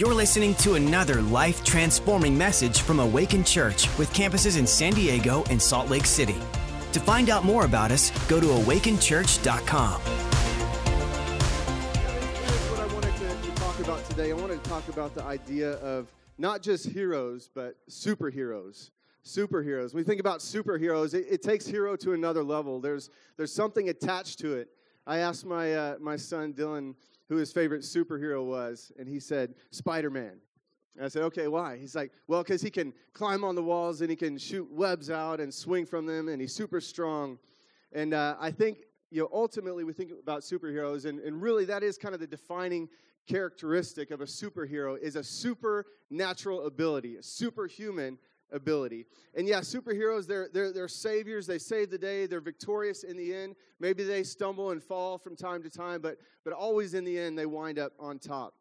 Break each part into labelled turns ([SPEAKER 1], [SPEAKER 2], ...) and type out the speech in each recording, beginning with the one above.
[SPEAKER 1] You're listening to another life transforming message from Awaken Church with campuses in San Diego and Salt Lake City. To find out more about us, go to awakenchurch.com.
[SPEAKER 2] Here's what I wanted to, to talk about today. I wanted to talk about the idea of not just heroes, but superheroes. Superheroes. When we think about superheroes, it, it takes hero to another level. There's, there's something attached to it. I asked my, uh, my son Dylan who his favorite superhero was, and he said, Spider Man. I said, okay, why? He's like, well, because he can climb on the walls and he can shoot webs out and swing from them, and he's super strong. And uh, I think, you know, ultimately we think about superheroes, and, and really that is kind of the defining characteristic of a superhero is a supernatural ability, a superhuman ability. And yeah, superheroes, they're, they're, they're saviors. They save the day. They're victorious in the end. Maybe they stumble and fall from time to time, but, but always in the end, they wind up on top.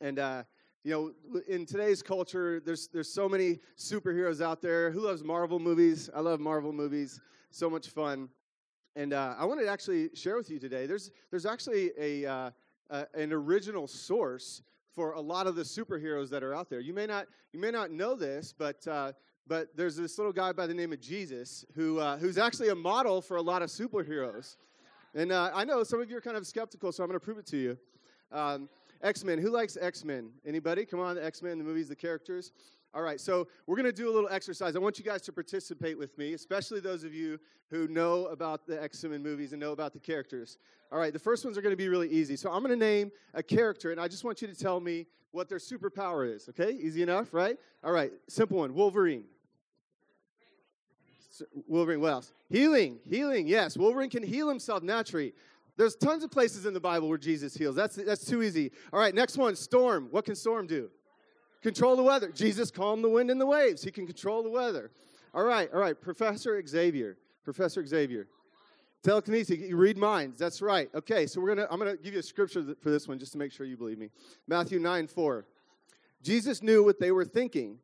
[SPEAKER 2] And, uh, you know, in today's culture, there's, there's so many superheroes out there. Who loves Marvel movies? I love Marvel movies. So much fun. And uh, I wanted to actually share with you today. There's, there's actually a, uh, uh, an original source for a lot of the superheroes that are out there. You may not you may not know this, but uh, but there's this little guy by the name of Jesus who uh, who's actually a model for a lot of superheroes. And uh, I know some of you are kind of skeptical, so I'm going to prove it to you. Um, X Men. Who likes X Men? Anybody? Come on, X Men, the movies, the characters. All right, so we're going to do a little exercise. I want you guys to participate with me, especially those of you who know about the X Men movies and know about the characters. All right, the first ones are going to be really easy. So I'm going to name a character, and I just want you to tell me what their superpower is, okay? Easy enough, right? All right, simple one Wolverine. Wolverine, what else? Healing, healing, yes. Wolverine can heal himself naturally. There's tons of places in the Bible where Jesus heals. That's, that's too easy. All right, next one Storm. What can Storm do? Control the weather. Jesus calmed the wind and the waves. He can control the weather. All right, all right. Professor Xavier. Professor Xavier. Telekinesis, you read minds. That's right. Okay, so we're gonna I'm gonna give you a scripture for this one just to make sure you believe me. Matthew 9, 4. Jesus knew what they were thinking.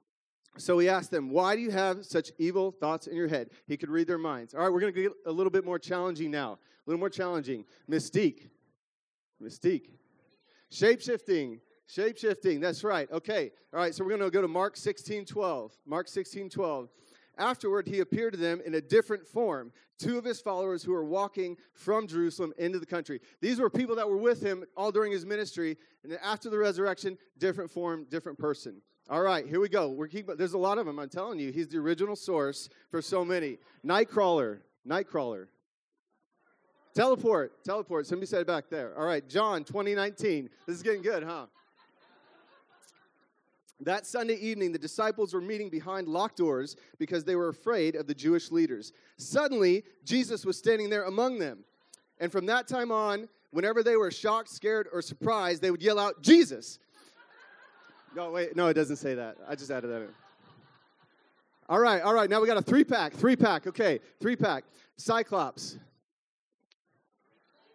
[SPEAKER 2] So he asked them, Why do you have such evil thoughts in your head? He could read their minds. All right, we're going to get a little bit more challenging now. A little more challenging. Mystique. Mystique. Shape shifting. Shape shifting. That's right. Okay. All right, so we're going to go to Mark 16 12. Mark 16 12. Afterward, he appeared to them in a different form, two of his followers who were walking from Jerusalem into the country. These were people that were with him all during his ministry, and then after the resurrection, different form, different person. All right, here we go. We're keep, there's a lot of them. I'm telling you, he's the original source for so many. Nightcrawler, Nightcrawler. Teleport, teleport. Somebody said it back there. All right, John 2019. This is getting good, huh? That Sunday evening, the disciples were meeting behind locked doors because they were afraid of the Jewish leaders. Suddenly, Jesus was standing there among them. And from that time on, whenever they were shocked, scared, or surprised, they would yell out, Jesus. No, wait, no, it doesn't say that. I just added that in. All right, all right. Now we got a three pack. Three pack. Okay, three pack. Cyclops.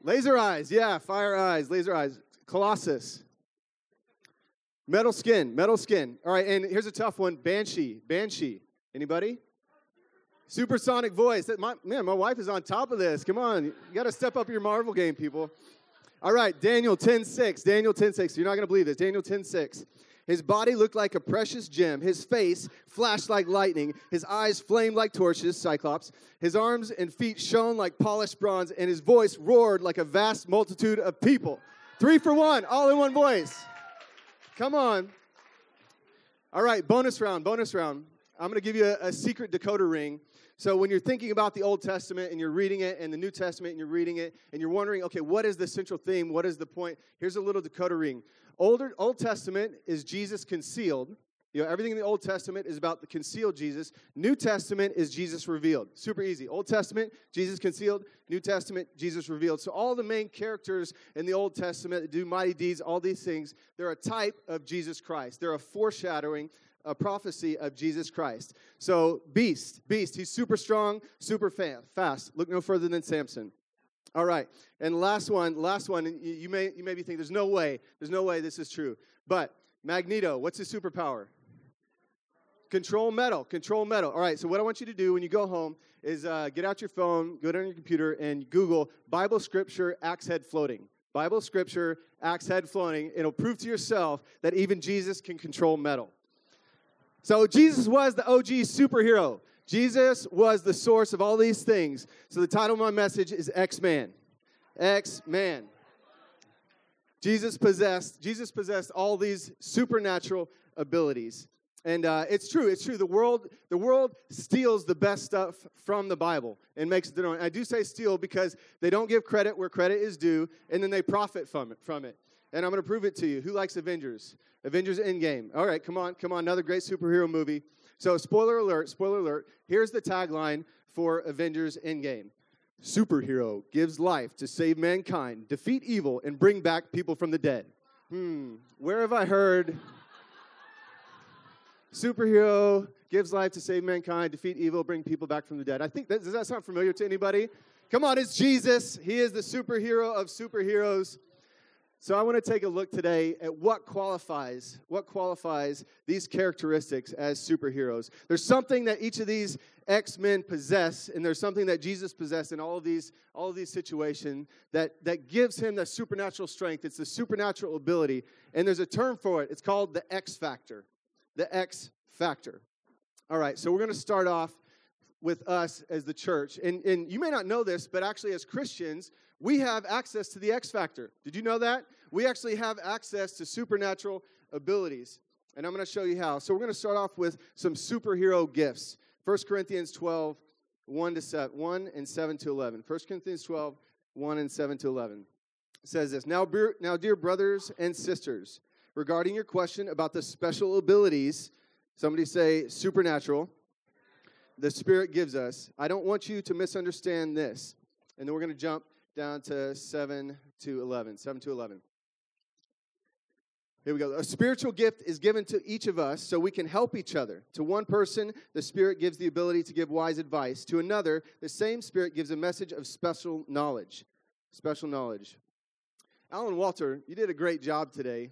[SPEAKER 2] Laser eyes. Yeah, fire eyes. Laser eyes. Colossus. Metal skin. Metal skin. All right, and here's a tough one. Banshee. Banshee. Anybody? Supersonic voice. My, man, my wife is on top of this. Come on. You got to step up your Marvel game, people. All right, Daniel 10:6. Daniel 10:6. You're not going to believe this. Daniel 10:6. His body looked like a precious gem. His face flashed like lightning. His eyes flamed like torches, Cyclops. His arms and feet shone like polished bronze, and his voice roared like a vast multitude of people. Three for one, all in one voice. Come on. All right, bonus round, bonus round. I'm going to give you a, a secret decoder ring. So when you're thinking about the Old Testament and you're reading it, and the New Testament and you're reading it, and you're wondering, okay, what is the central theme? What is the point? Here's a little decoder ring. Older, Old Testament is Jesus concealed. You know, everything in the Old Testament is about the concealed Jesus. New Testament is Jesus revealed. Super easy. Old Testament, Jesus concealed. New Testament, Jesus revealed. So all the main characters in the Old Testament that do mighty deeds, all these things, they're a type of Jesus Christ. They're a foreshadowing, a prophecy of Jesus Christ. So beast, beast, he's super strong, super fast. Look no further than Samson. All right. And last one, last one, you may you maybe think there's no way, there's no way this is true. But Magneto, what's his superpower? Control metal, control metal. All right, so what I want you to do when you go home is uh, get out your phone, go down your computer, and Google Bible scripture axe head floating. Bible, scripture, axe head floating. It'll prove to yourself that even Jesus can control metal. So Jesus was the OG superhero. Jesus was the source of all these things. So the title of my message is X Man. X Man. Jesus possessed Jesus possessed all these supernatural abilities. And uh, it's true. It's true. The world, the world steals the best stuff from the Bible and makes it their own. I do say steal because they don't give credit where credit is due, and then they profit from it. From it. And I'm going to prove it to you. Who likes Avengers? Avengers Endgame. All right, come on, come on. Another great superhero movie. So, spoiler alert. Spoiler alert. Here's the tagline for Avengers Endgame. Superhero gives life to save mankind, defeat evil, and bring back people from the dead. Hmm, where have I heard superhero gives life to save mankind, defeat evil, bring people back from the dead. I think that does that sound familiar to anybody? Come on, it's Jesus. He is the superhero of superheroes. So I want to take a look today at what qualifies what qualifies these characteristics as superheroes. There's something that each of these X-men possess and there's something that Jesus possessed in all of these all of these situations that that gives him that supernatural strength. It's the supernatural ability and there's a term for it. It's called the X factor the X factor. All right, so we're going to start off with us as the church. And, and you may not know this, but actually, as Christians, we have access to the X factor. Did you know that? We actually have access to supernatural abilities. And I'm going to show you how. So, we're going to start off with some superhero gifts. 1 Corinthians 12, 1 to 7, 1 and 7 to 11. 1 Corinthians 12, 1 and 7 to 11 says this Now, now dear brothers and sisters, regarding your question about the special abilities, somebody say supernatural, the Spirit gives us. I don't want you to misunderstand this. And then we're going to jump down to 7 to 11. 7 to 11. Here we go. A spiritual gift is given to each of us so we can help each other. To one person, the Spirit gives the ability to give wise advice. To another, the same Spirit gives a message of special knowledge. Special knowledge. Alan Walter, you did a great job today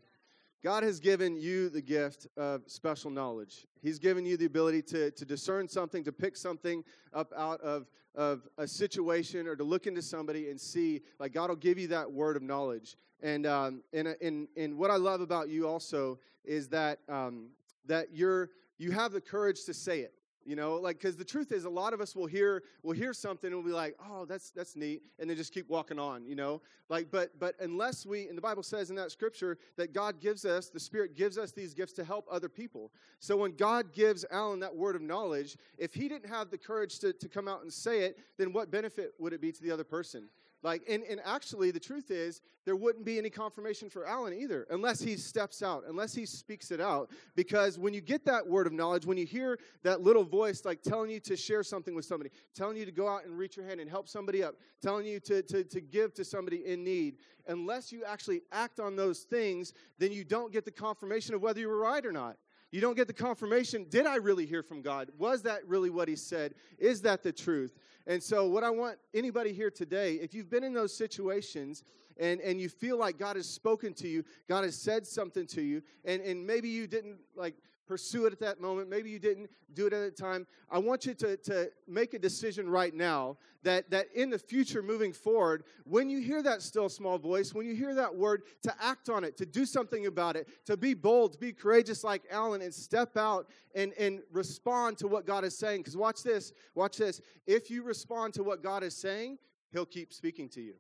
[SPEAKER 2] God has given you the gift of special knowledge. He's given you the ability to, to discern something, to pick something up out of, of a situation, or to look into somebody and see. Like, God will give you that word of knowledge. And, um, and, and, and what I love about you also is that, um, that you're, you have the courage to say it you know like because the truth is a lot of us will hear will hear something and we'll be like oh that's that's neat and then just keep walking on you know? Like but but unless we and the bible says in that scripture that god gives us the spirit gives us these gifts to help other people. So when god gives alan that word of knowledge if he didn't have the courage to, to come out and say it then what benefit would it be to the other person like, and, and actually, the truth is, there wouldn't be any confirmation for Alan either, unless he steps out, unless he speaks it out. Because when you get that word of knowledge, when you hear that little voice like telling you to share something with somebody, telling you to go out and reach your hand and help somebody up, telling you to, to, to give to somebody in need, unless you actually act on those things, then you don't get the confirmation of whether you were right or not. You don't get the confirmation. Did I really hear from God? Was that really what He said? Is that the truth? And so, what I want anybody here today, if you've been in those situations and, and you feel like God has spoken to you, God has said something to you, and, and maybe you didn't like pursue it at that moment. Maybe you didn't do it at the time. I want you to, to make a decision right now that, that in the future, moving forward, when you hear that still small voice, when you hear that word, to act on it, to do something about it, to be bold, to be courageous like Alan, and step out and, and respond to what God is saying. Because watch this, watch this. If you respond to what God is saying, He'll keep speaking to you.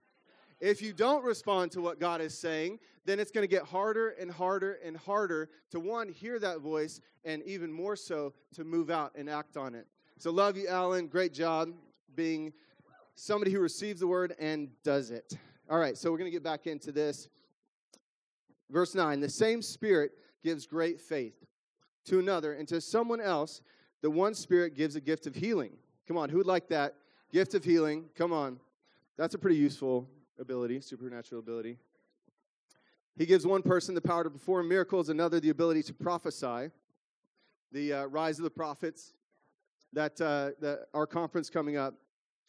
[SPEAKER 2] If you don't respond to what God is saying, then it's going to get harder and harder and harder to one, hear that voice, and even more so to move out and act on it. So, love you, Alan. Great job being somebody who receives the word and does it. All right, so we're going to get back into this. Verse 9 The same Spirit gives great faith to another, and to someone else, the one Spirit gives a gift of healing. Come on, who would like that? Gift of healing. Come on. That's a pretty useful ability, supernatural ability. He gives one person the power to perform miracles, another the ability to prophesy. The uh, rise of the prophets, that, uh, that our conference coming up,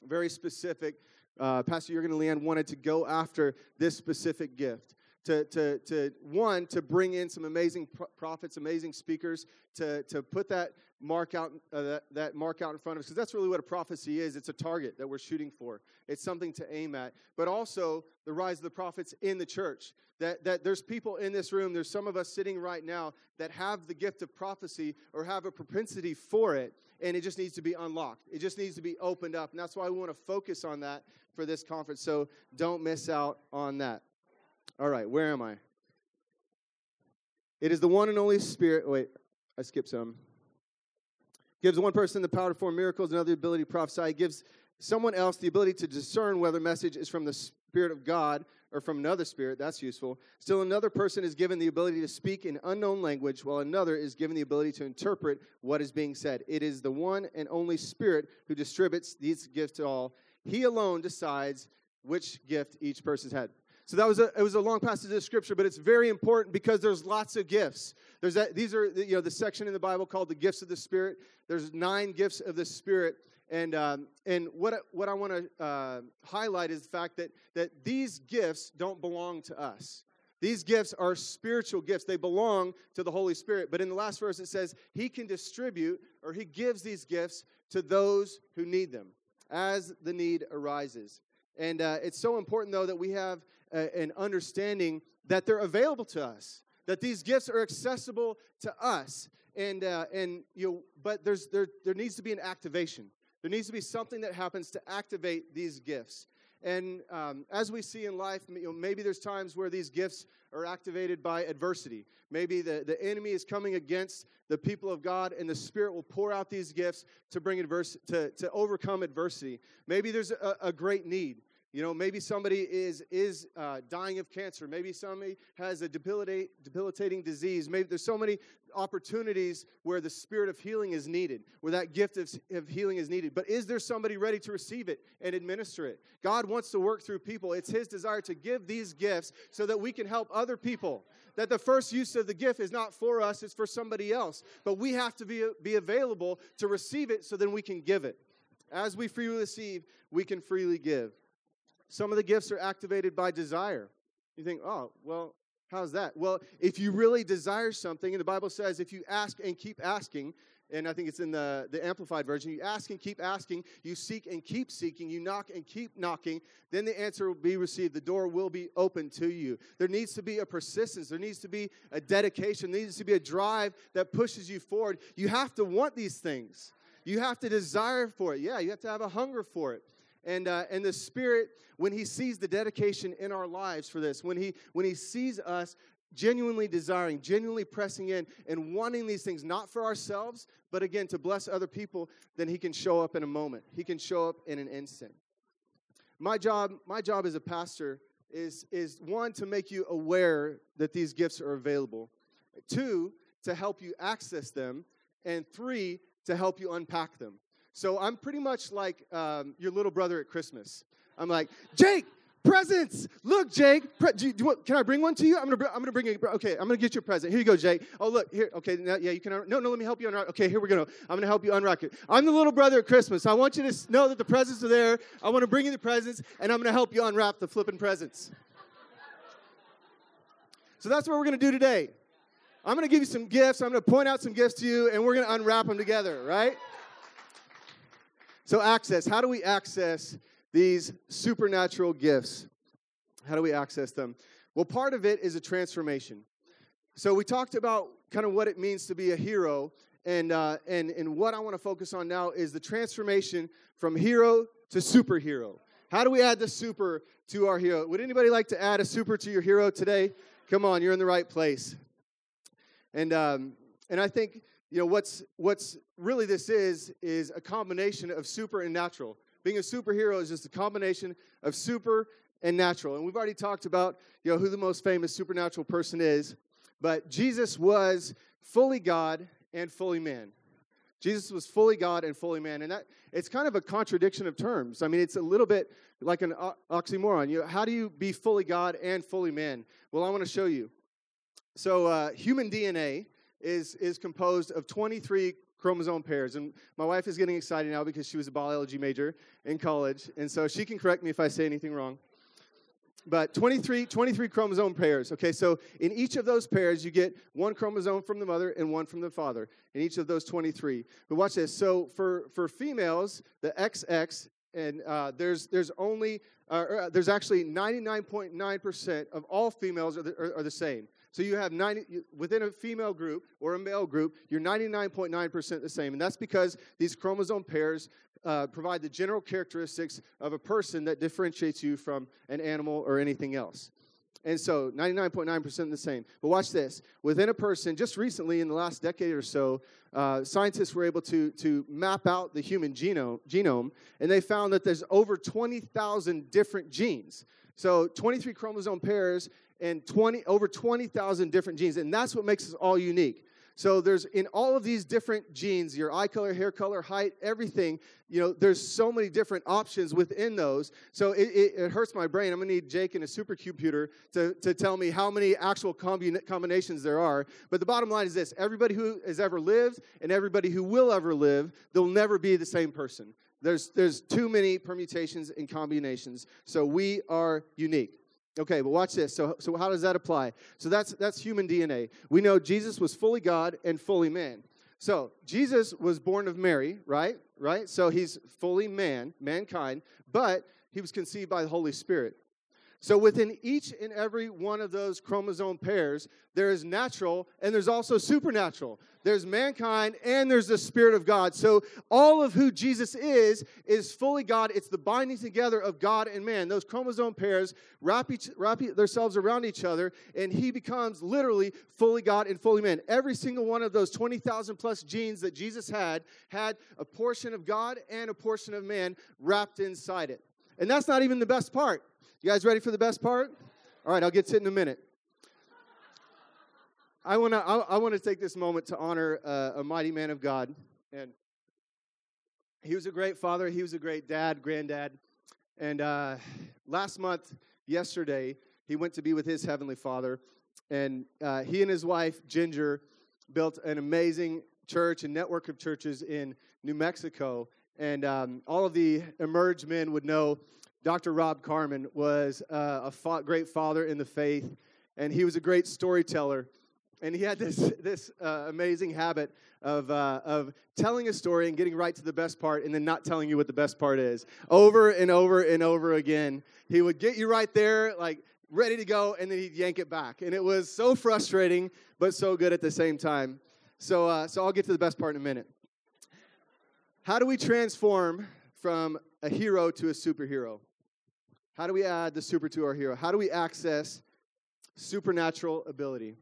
[SPEAKER 2] very specific. Uh, Pastor Jurgen and Leanne wanted to go after this specific gift to, to, to one, to bring in some amazing prophets, amazing speakers, to, to put that mark out uh, that, that mark out in front of us because that's really what a prophecy is. It's a target that we're shooting for. It's something to aim at. But also the rise of the prophets in the church. That, that there's people in this room there's some of us sitting right now that have the gift of prophecy or have a propensity for it and it just needs to be unlocked. It just needs to be opened up and that's why we want to focus on that for this conference. So don't miss out on that all right, where am I? It is the one and only Spirit. Wait, I skipped some. Gives one person the power to perform miracles, another the ability to prophesy. Gives someone else the ability to discern whether message is from the Spirit of God or from another spirit. That's useful. Still, another person is given the ability to speak in unknown language, while another is given the ability to interpret what is being said. It is the one and only Spirit who distributes these gifts to all. He alone decides which gift each person's had. So that was a it was a long passage of scripture, but it's very important because there's lots of gifts. There's that these are you know the section in the Bible called the gifts of the Spirit. There's nine gifts of the Spirit, and um, and what what I want to uh, highlight is the fact that that these gifts don't belong to us. These gifts are spiritual gifts. They belong to the Holy Spirit. But in the last verse, it says, He can distribute or He gives these gifts to those who need them as the need arises. And uh, it's so important, though, that we have an understanding that they're available to us, that these gifts are accessible to us. And, uh, and you know, but there's, there, there needs to be an activation. There needs to be something that happens to activate these gifts. And um, as we see in life, you know, maybe there's times where these gifts are activated by adversity. Maybe the, the enemy is coming against the people of God, and the Spirit will pour out these gifts to bring adverse, to, to overcome adversity. Maybe there's a, a great need. You know, maybe somebody is is uh, dying of cancer. Maybe somebody has a debilitate, debilitating disease. Maybe there's so many opportunities where the spirit of healing is needed, where that gift of, of healing is needed. But is there somebody ready to receive it and administer it? God wants to work through people. It's His desire to give these gifts so that we can help other people. That the first use of the gift is not for us; it's for somebody else. But we have to be be available to receive it, so then we can give it. As we freely receive, we can freely give. Some of the gifts are activated by desire. You think, oh, well, how's that? Well, if you really desire something, and the Bible says if you ask and keep asking, and I think it's in the, the Amplified Version, you ask and keep asking, you seek and keep seeking, you knock and keep knocking, then the answer will be received. The door will be open to you. There needs to be a persistence, there needs to be a dedication, there needs to be a drive that pushes you forward. You have to want these things, you have to desire for it. Yeah, you have to have a hunger for it and uh, and the spirit when he sees the dedication in our lives for this when he when he sees us genuinely desiring genuinely pressing in and wanting these things not for ourselves but again to bless other people then he can show up in a moment. He can show up in an instant. My job my job as a pastor is is one to make you aware that these gifts are available. Two to help you access them. And three to help you unpack them so I'm pretty much like um, your little brother at Christmas. I'm like, Jake, presents. Look, Jake, pre- do you, do you want, can I bring one to you? I'm gonna, I'm gonna bring. Okay, I'm gonna get you a present. Here you go, Jake. Oh, look here. Okay, now, yeah, you can. No, no, let me help you unwrap. Okay, here we go. I'm gonna help you unwrap it. I'm the little brother at Christmas. I want you to know that the presents are there. I want to bring you the presents, and I'm gonna help you unwrap the flipping presents. So that's what we're gonna do today. I'm gonna give you some gifts. I'm gonna point out some gifts to you, and we're gonna unwrap them together, right? So, access. How do we access these supernatural gifts? How do we access them? Well, part of it is a transformation. So, we talked about kind of what it means to be a hero. And, uh, and, and what I want to focus on now is the transformation from hero to superhero. How do we add the super to our hero? Would anybody like to add a super to your hero today? Come on, you're in the right place. And, um, and I think you know what's what's really this is is a combination of super and natural being a superhero is just a combination of super and natural and we've already talked about you know who the most famous supernatural person is but jesus was fully god and fully man. Jesus was fully god and fully man. And that it's kind of a contradiction of terms. I mean it's a little bit like an oxymoron. You know, how do you be fully god and fully man? Well i want to show you. So uh, human dna is, is composed of 23 chromosome pairs. And my wife is getting excited now because she was a biology major in college. And so she can correct me if I say anything wrong. but 23, 23 chromosome pairs. Okay, so in each of those pairs, you get one chromosome from the mother and one from the father in each of those 23. But watch this. So for, for females, the XX, and uh, there's, there's only, uh, uh there's actually 99.9% of all females are the, are, are the same. So you have 90, within a female group or a male group, you're 99.9% the same. And that's because these chromosome pairs uh, provide the general characteristics of a person that differentiates you from an animal or anything else. And so 99.9% the same. But watch this. Within a person, just recently in the last decade or so, uh, scientists were able to, to map out the human genome, genome, and they found that there's over 20,000 different genes. So 23 chromosome pairs and 20, over 20,000 different genes. And that's what makes us all unique. So there's in all of these different genes, your eye color, hair color, height, everything, you know, there's so many different options within those. So it, it, it hurts my brain. I'm gonna need Jake and a supercomputer to, to tell me how many actual combina- combinations there are. But the bottom line is this everybody who has ever lived and everybody who will ever live, they'll never be the same person. There's, there's too many permutations and combinations. So we are unique. Okay, but watch this. So, so how does that apply? So that's that's human DNA. We know Jesus was fully God and fully man. So Jesus was born of Mary, right? Right? So he's fully man, mankind, but he was conceived by the Holy Spirit. So within each and every one of those chromosome pairs, there is natural and there's also supernatural. There's mankind and there's the Spirit of God. So all of who Jesus is is fully God. It's the binding together of God and man. Those chromosome pairs wrap, each, wrap themselves around each other, and he becomes literally fully God and fully man. Every single one of those 20,000 plus genes that Jesus had had a portion of God and a portion of man wrapped inside it. And that's not even the best part. You guys ready for the best part? All right, I'll get to it in a minute. I want to I, I want to take this moment to honor uh, a mighty man of God, and he was a great father. He was a great dad, granddad, and uh, last month, yesterday, he went to be with his heavenly Father, and uh, he and his wife Ginger built an amazing church and network of churches in New Mexico. And um, all of the emerged men would know Dr. Rob Carmen was uh, a great father in the faith, and he was a great storyteller. And he had this, this uh, amazing habit of, uh, of telling a story and getting right to the best part and then not telling you what the best part is. Over and over and over again. He would get you right there, like ready to go, and then he'd yank it back. And it was so frustrating, but so good at the same time. So, uh, so I'll get to the best part in a minute. How do we transform from a hero to a superhero? How do we add the super to our hero? How do we access supernatural ability?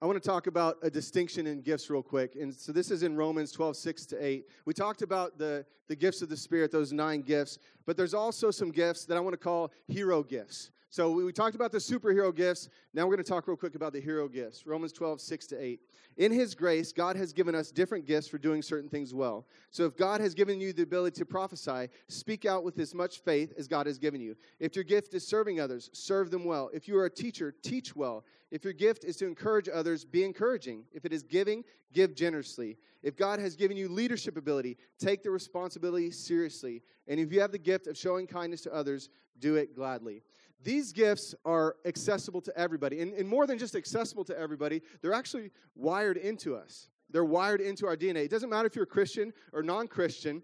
[SPEAKER 2] I want to talk about a distinction in gifts real quick. And so this is in Romans 12, 6 to 8. We talked about the, the gifts of the Spirit, those nine gifts, but there's also some gifts that I want to call hero gifts. So we, talked about the superhero gifts. Now we're going to talk real quick about the hero gifts. Romans 12, 6 to 8. In His grace, God has given us different gifts for doing certain things well. So if God has given you the ability to prophesy, speak out with as much faith as God has given you. If your gift is serving others, serve them well. If you are a teacher, teach well. If your gift is to encourage others, be encouraging. If it is giving, give generously. If God has given you leadership ability, take the responsibility seriously. And if you have the gift of showing kindness to others, do it gladly these gifts are accessible to everybody. And, and, more than just accessible to everybody, they're actually wired into us. They're wired into our DNA. It doesn't matter if you're a Christian or non Christian,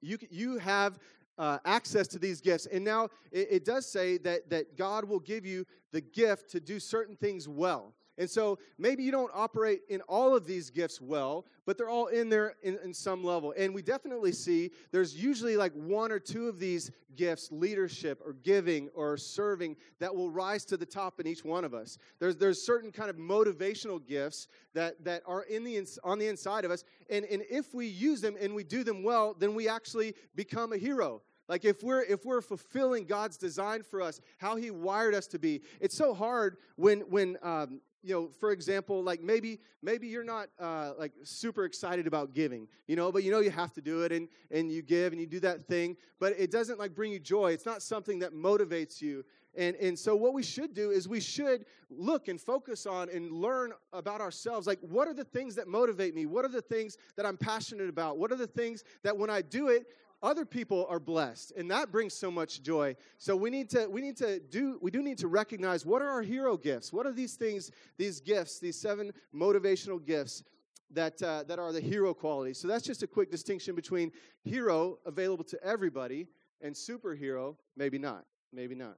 [SPEAKER 2] you, you have uh, access to these gifts. And now it, it does say that, that God will give you the gift to do certain things well. And so maybe you don't operate in all of these gifts well, but they're all in there in, in, some level. And we definitely see there's usually like one or two of these gifts, leadership or giving or serving, that will rise to the top in each one of us. There's, there's certain kind of motivational gifts that, that are in the, on the inside of us. And, and if we use them and we do them well, then we actually become a hero. Like if we're if we're fulfilling God's design for us, how He wired us to be, it's so hard when when um, you know for example like maybe maybe you're not uh, like super excited about giving you know but you know you have to do it and and you give and you do that thing but it doesn't like bring you joy. It's not something that motivates you. And and so what we should do is we should look and focus on and learn about ourselves. Like what are the things that motivate me? What are the things that i'm passionate about? What are the things that when i do it other people are blessed and that brings so much joy. So we need to we need to do we do need to recognize what are our hero gifts? What are these things these gifts these seven motivational gifts that uh, that are the hero qualities? So that's just a quick distinction between hero available to everybody and superhero maybe not maybe not.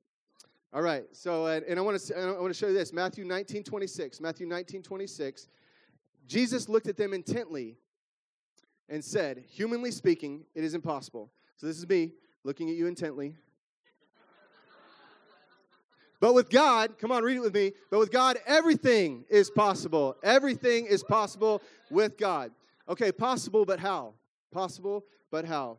[SPEAKER 2] All right so uh, and i want to i want to show you this matthew 19 26 matthew 19 26 jesus looked at them intently and said, Humanly speaking, it is impossible. So this is me looking at you intently. But with God, come on, read it with me. But with God, everything is possible. Everything is possible with God. Okay, possible, but how? Possible, but how?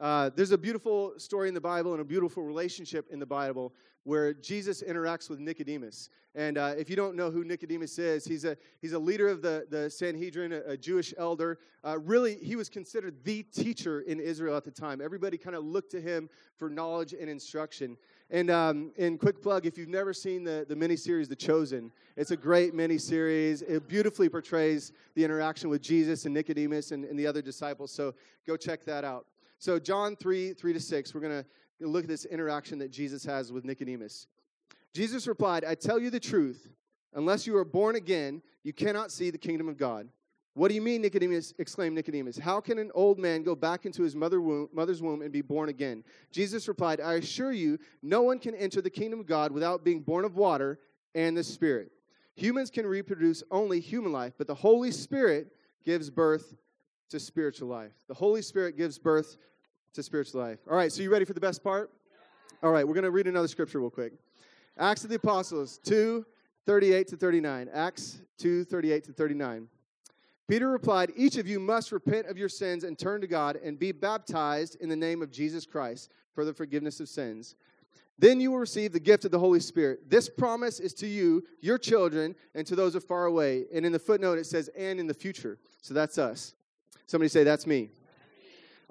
[SPEAKER 2] Uh, there's a beautiful story in the Bible and a beautiful relationship in the Bible where Jesus interacts with Nicodemus. And uh, if you don't know who Nicodemus is, he's a, he's a leader of the, the Sanhedrin, a, a Jewish elder. Uh, really, he was considered the teacher in Israel at the time. Everybody kind of looked to him for knowledge and instruction. And um, in quick plug, if you've never seen the, the miniseries The Chosen, it's a great miniseries. It beautifully portrays the interaction with Jesus and Nicodemus and, and the other disciples. So go check that out. So, John 3 3 to 6, we're going to look at this interaction that Jesus has with Nicodemus. Jesus replied, I tell you the truth. Unless you are born again, you cannot see the kingdom of God. What do you mean, Nicodemus? exclaimed Nicodemus. How can an old man go back into his mother womb, mother's womb and be born again? Jesus replied, I assure you, no one can enter the kingdom of God without being born of water and the Spirit. Humans can reproduce only human life, but the Holy Spirit gives birth to spiritual life. The Holy Spirit gives birth to spiritual life. All right, so you ready for the best part? All right, we're going to read another scripture real quick. Acts of the Apostles 2 38 to 39. Acts 2 38 to 39. Peter replied, Each of you must repent of your sins and turn to God and be baptized in the name of Jesus Christ for the forgiveness of sins. Then you will receive the gift of the Holy Spirit. This promise is to you, your children, and to those who are far away. And in the footnote, it says, and in the future. So that's us. Somebody say, That's me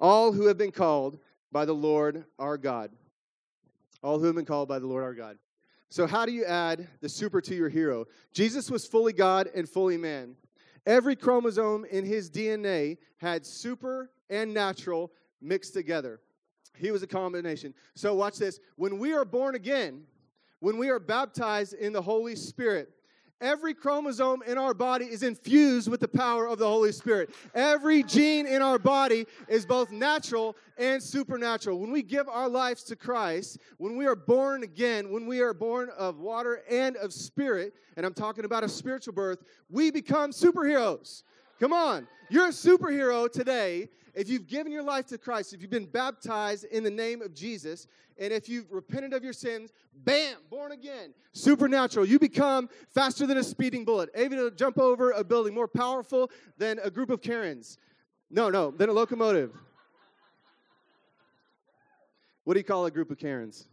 [SPEAKER 2] all who have been called by the Lord our God. All who have been called by the Lord our God. So, how do you add the super to your hero? Jesus was fully God and fully man. Every chromosome in his DNA had super and natural mixed together. He was a combination. So, watch this. When we are born again, when we are baptized in the Holy Spirit, Every chromosome in our body is infused with the power of the Holy Spirit. Every gene in our body is both natural and supernatural. When we give our lives to Christ, when we are born again, when we are born of water and of spirit, and I'm talking about a spiritual birth, we become superheroes. Come on. You're a superhero today if you've given your life to Christ, if you've been baptized in the name of Jesus, and if you've repented of your sins, bam, born again, supernatural. You become faster than a speeding bullet, able to jump over a building, more powerful than a group of Karens. No, no, than a locomotive. What do you call a group of Karens?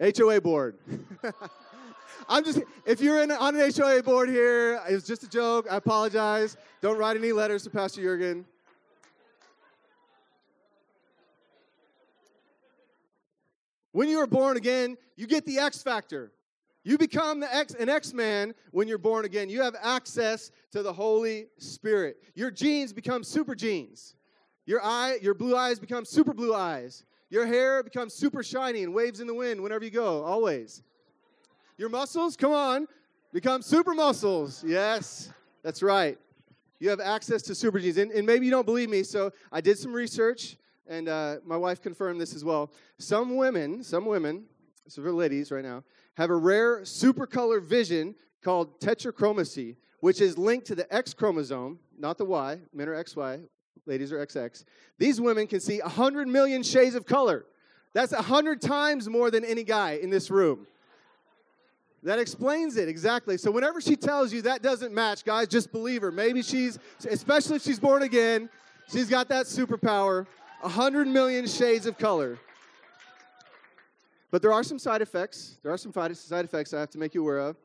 [SPEAKER 2] HOA board. I'm just, if you're in, on an HOA board here, it's just a joke. I apologize. Don't write any letters to Pastor Jurgen. When you are born again, you get the X factor. You become the X, an X man when you're born again. You have access to the Holy Spirit. Your genes become super genes. Your eye, your blue eyes become super blue eyes. Your hair becomes super shiny and waves in the wind whenever you go, always. Your muscles, come on, become super muscles. Yes, that's right. You have access to super genes. And, and maybe you don't believe me, so I did some research and uh, my wife confirmed this as well. Some women, some women, so ladies right now, have a rare supercolor vision called tetrachromacy, which is linked to the X chromosome, not the Y. Men are XY, ladies are XX. These women can see 100 million shades of color. That's 100 times more than any guy in this room. That explains it exactly. So whenever she tells you that doesn't match, guys, just believe her. Maybe she's, especially if she's born again, she's got that superpower. 100 million shades of color. But there are some side effects. There are some side effects I have to make you aware of.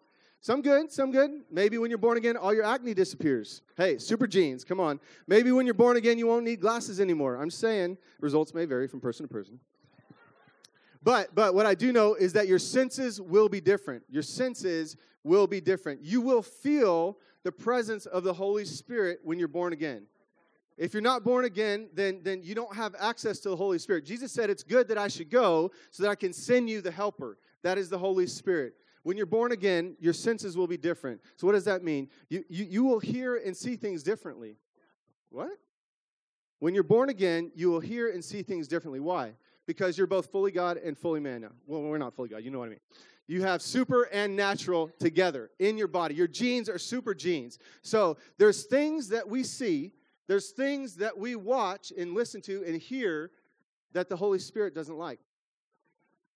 [SPEAKER 2] Some good, some good. Maybe when you're born again, all your acne disappears. Hey, super genes, come on. Maybe when you're born again, you won't need glasses anymore. I'm saying results may vary from person to person. But but what I do know is that your senses will be different. Your senses will be different. You will feel the presence of the Holy Spirit when you're born again. If you're not born again, then, then you don't have access to the Holy Spirit. Jesus said, It's good that I should go so that I can send you the helper. That is the Holy Spirit. When you're born again, your senses will be different. So, what does that mean? You, you, you will hear and see things differently. What? When you're born again, you will hear and see things differently. Why? Because you're both fully God and fully man now. Well, we're not fully God, you know what I mean. You have super and natural together in your body. Your genes are super genes. So there's things that we see, there's things that we watch and listen to and hear that the Holy Spirit doesn't like.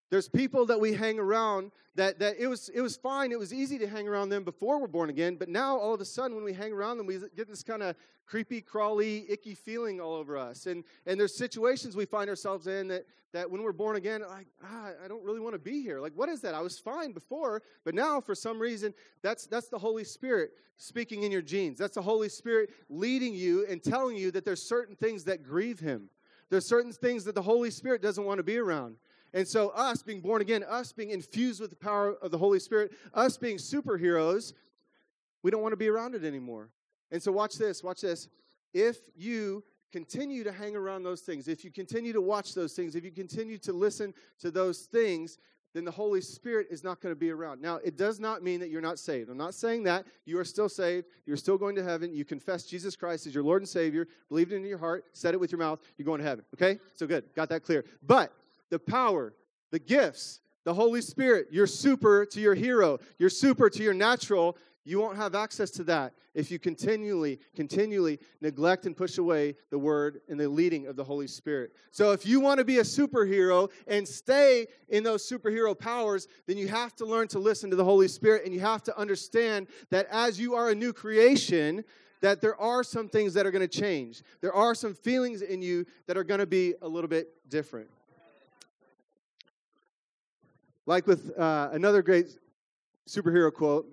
[SPEAKER 2] There's people that we hang around that, that it was it was fine, it was easy to hang around them before we're born again, but now all of a sudden when we hang around them, we get this kind of creepy, crawly, icky feeling all over us. And and there's situations we find ourselves in that that when we're born again, like, ah, I don't really want to be here. Like, what is that? I was fine before, but now for some reason, that's that's the Holy Spirit speaking in your genes. That's the Holy Spirit leading you and telling you that there's certain things that grieve him. There's certain things that the Holy Spirit doesn't want to be around. And so, us being born again, us being infused with the power of the Holy Spirit, us being superheroes, we don't want to be around it anymore. And so, watch this, watch this. If you continue to hang around those things, if you continue to watch those things, if you continue to listen to those things, then the Holy Spirit is not going to be around. Now, it does not mean that you're not saved. I'm not saying that. You are still saved. You're still going to heaven. You confess Jesus Christ as your Lord and Savior, believed it in your heart, said it with your mouth, you're going to heaven. Okay? So good. Got that clear. But the power, the gifts, the Holy Spirit. You're super to your hero, you're super to your natural. You won't have access to that if you continually, continually neglect and push away the word and the leading of the Holy Spirit. So, if you want to be a superhero and stay in those superhero powers, then you have to learn to listen to the Holy Spirit and you have to understand that as you are a new creation, that there are some things that are going to change. There are some feelings in you that are going to be a little bit different. Like with uh, another great superhero quote,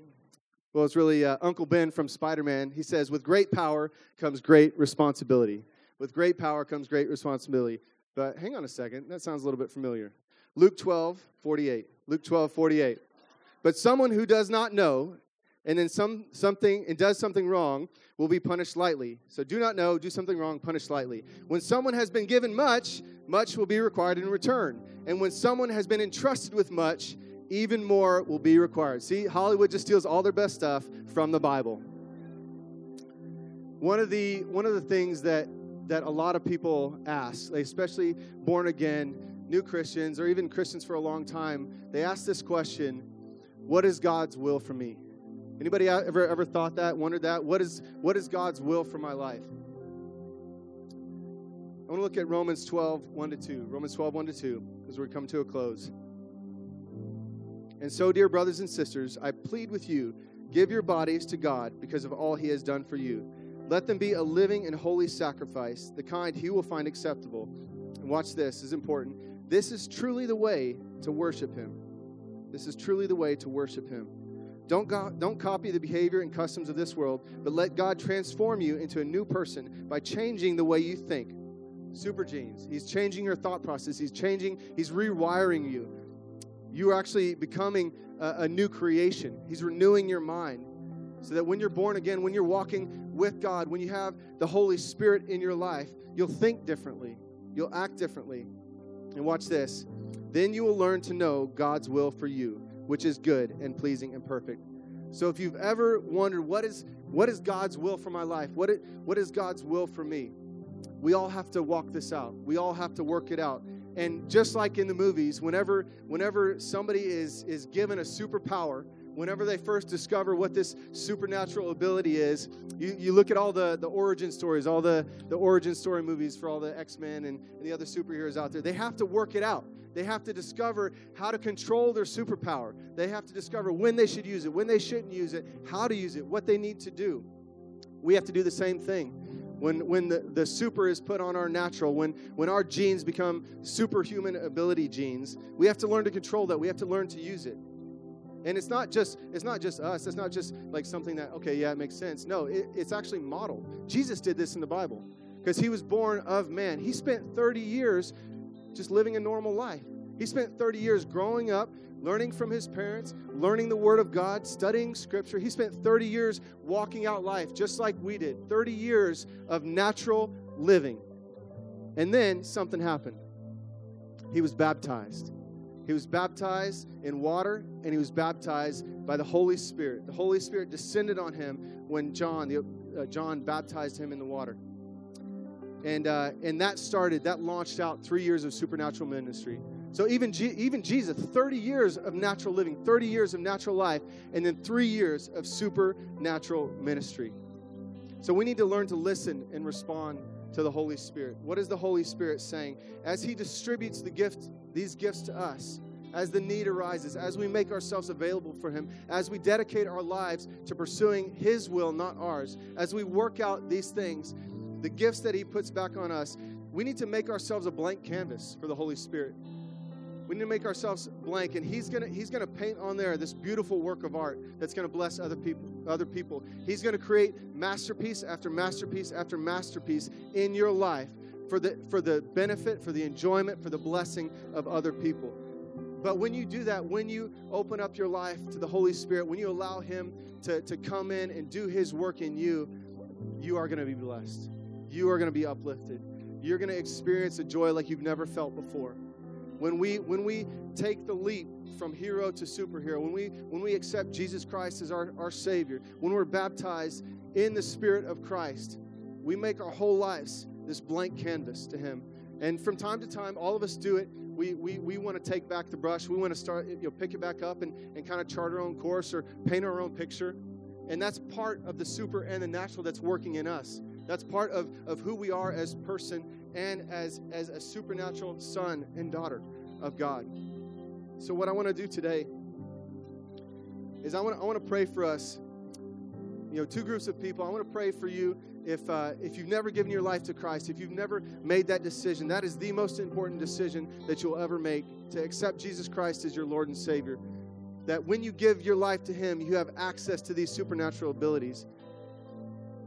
[SPEAKER 2] well, it's really uh, Uncle Ben from Spider Man. He says, With great power comes great responsibility. With great power comes great responsibility. But hang on a second, that sounds a little bit familiar. Luke 12, 48. Luke 12, 48. But someone who does not know and then some, something and does something wrong will be punished lightly. So do not know, do something wrong, punish lightly. When someone has been given much, much will be required in return. And when someone has been entrusted with much, even more will be required. See, Hollywood just steals all their best stuff from the Bible. One of the one of the things that that a lot of people ask, especially born again, new Christians, or even Christians for a long time, they ask this question: What is God's will for me? Anybody ever ever thought that, wondered that? What is what is God's will for my life? I want to look at Romans 12, 1 to 2. Romans 12, 1 to 2, as we come to a close. And so, dear brothers and sisters, I plead with you give your bodies to God because of all he has done for you. Let them be a living and holy sacrifice, the kind he will find acceptable. And watch this, this is important. This is truly the way to worship him. This is truly the way to worship him. Don't, go, don't copy the behavior and customs of this world, but let God transform you into a new person by changing the way you think. Super genes. He's changing your thought process. He's changing, he's rewiring you. You are actually becoming a, a new creation. He's renewing your mind so that when you're born again, when you're walking with God, when you have the Holy Spirit in your life, you'll think differently, you'll act differently. And watch this. Then you will learn to know God's will for you, which is good and pleasing and perfect. So if you've ever wondered what is what is God's will for my life? What is, what is God's will for me? we all have to walk this out. We all have to work it out. And just like in the movies, whenever whenever somebody is is given a superpower, whenever they first discover what this supernatural ability is, you, you look at all the, the origin stories, all the, the origin story movies for all the X-Men and, and the other superheroes out there. They have to work it out. They have to discover how to control their superpower. They have to discover when they should use it, when they shouldn't use it, how to use it, what they need to do. We have to do the same thing when, when the, the super is put on our natural, when, when our genes become superhuman ability genes, we have to learn to control that. We have to learn to use it. And it's not just it's not just us. It's not just like something that okay, yeah, it makes sense. No, it, it's actually modeled. Jesus did this in the Bible because he was born of man. He spent 30 years just living a normal life. He spent 30 years growing up, learning from his parents, learning the Word of God, studying Scripture. He spent 30 years walking out life just like we did 30 years of natural living. And then something happened. He was baptized. He was baptized in water and he was baptized by the Holy Spirit. The Holy Spirit descended on him when John, the, uh, John baptized him in the water. And, uh, and that started, that launched out three years of supernatural ministry. So even, G- even Jesus, 30 years of natural living, 30 years of natural life, and then three years of supernatural ministry. So we need to learn to listen and respond to the Holy Spirit. What is the Holy Spirit saying? As He distributes the gift, these gifts to us, as the need arises, as we make ourselves available for Him, as we dedicate our lives to pursuing His will, not ours, as we work out these things, the gifts that He puts back on us, we need to make ourselves a blank canvas for the Holy Spirit. We need to make ourselves blank, and He's gonna He's gonna paint on there this beautiful work of art that's gonna bless other people. Other people. He's gonna create masterpiece after masterpiece after masterpiece in your life for the for the benefit, for the enjoyment, for the blessing of other people. But when you do that, when you open up your life to the Holy Spirit, when you allow Him to, to come in and do His work in you, you are going to be blessed. You are going to be uplifted. You're going to experience a joy like you've never felt before. When we when we take the leap from hero to superhero, when we when we accept Jesus Christ as our, our Savior, when we're baptized in the Spirit of Christ, we make our whole lives this blank canvas to Him. And from time to time, all of us do it. We, we, we want to take back the brush. We want to start, you know, pick it back up and, and kind of chart our own course or paint our own picture. And that's part of the super and the natural that's working in us. That's part of, of who we are as person and as, as a supernatural son and daughter of God. So, what I want to do today is I want to, I want to pray for us. You know, two groups of people. I want to pray for you if, uh, if you've never given your life to Christ, if you've never made that decision. That is the most important decision that you'll ever make to accept Jesus Christ as your Lord and Savior. That when you give your life to Him, you have access to these supernatural abilities.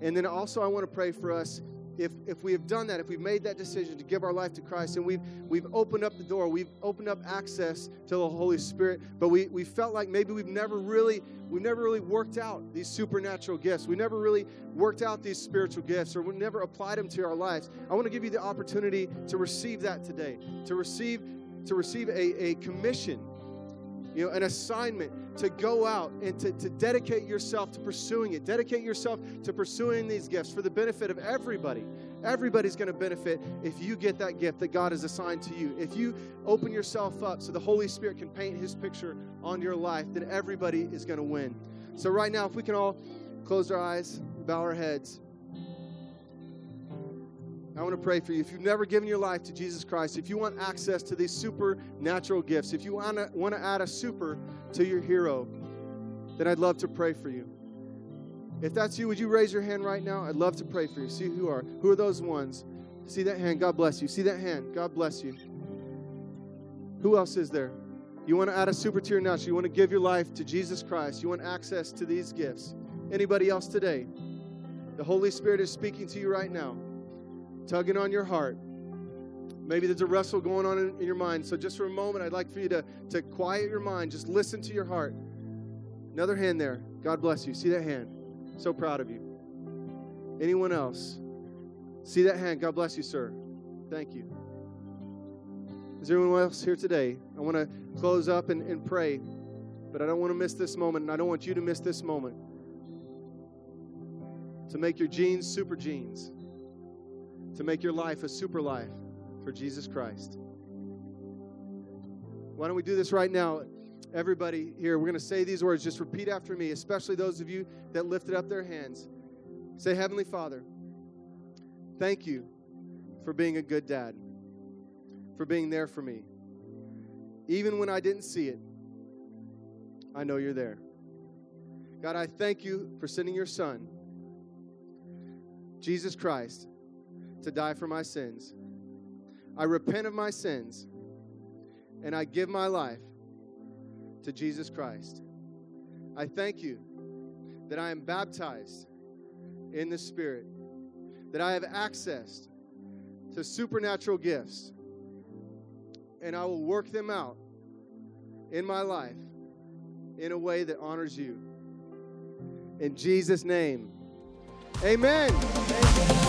[SPEAKER 2] And then also, I want to pray for us if, if we have done that, if we've made that decision to give our life to Christ and we've, we've opened up the door, we've opened up access to the Holy Spirit, but we, we felt like maybe we've never really, we've never really worked out these supernatural gifts. We never really worked out these spiritual gifts or we never applied them to our lives. I want to give you the opportunity to receive that today, to receive, to receive a, a commission you know, an assignment to go out and to, to dedicate yourself to pursuing it. Dedicate yourself to pursuing these gifts for the benefit of everybody. Everybody's going to benefit if you get that gift that God has assigned to you. If you open yourself up so the Holy Spirit can paint his picture on your life, then everybody is going to win. So, right now, if we can all close our eyes, bow our heads. I want to pray for you. If you've never given your life to Jesus Christ, if you want access to these supernatural gifts, if you want to, want to add a super to your hero, then I'd love to pray for you. If that's you, would you raise your hand right now? I'd love to pray for you. See who are. Who are those ones? See that hand? God bless you. See that hand? God bless you. Who else is there? You want to add a super to your natural. You want to give your life to Jesus Christ. You want access to these gifts. Anybody else today? The Holy Spirit is speaking to you right now tugging on your heart. Maybe there's a wrestle going on in, your mind. So, just for a moment, I'd like for you to, to quiet your mind. Just listen to your heart. Another hand there. God bless you. See that hand? So proud of you. Anyone else? See that hand? God bless you, sir. Thank you. Is there anyone else here today? I want to close up and, and pray, but I don't want to miss this moment, and I don't want you to miss this moment. To make your genes super genes to make your life a super life for Jesus Christ. Why don't we do this right now? Everybody here, we're going to say these words. Just repeat after me, especially those of you that lifted up their hands. Say, Heavenly Father, thank you for being a good dad, for being there for me. Even when I didn't see it, I know you're there. God, I thank you for sending your son, Jesus Christ, to die for my sins. I repent of my sins and I give my life to Jesus Christ. I thank you that I am baptized in the Spirit, that I have access to supernatural gifts, and I will work them out in my life in a way that honors you. In Jesus' name, amen.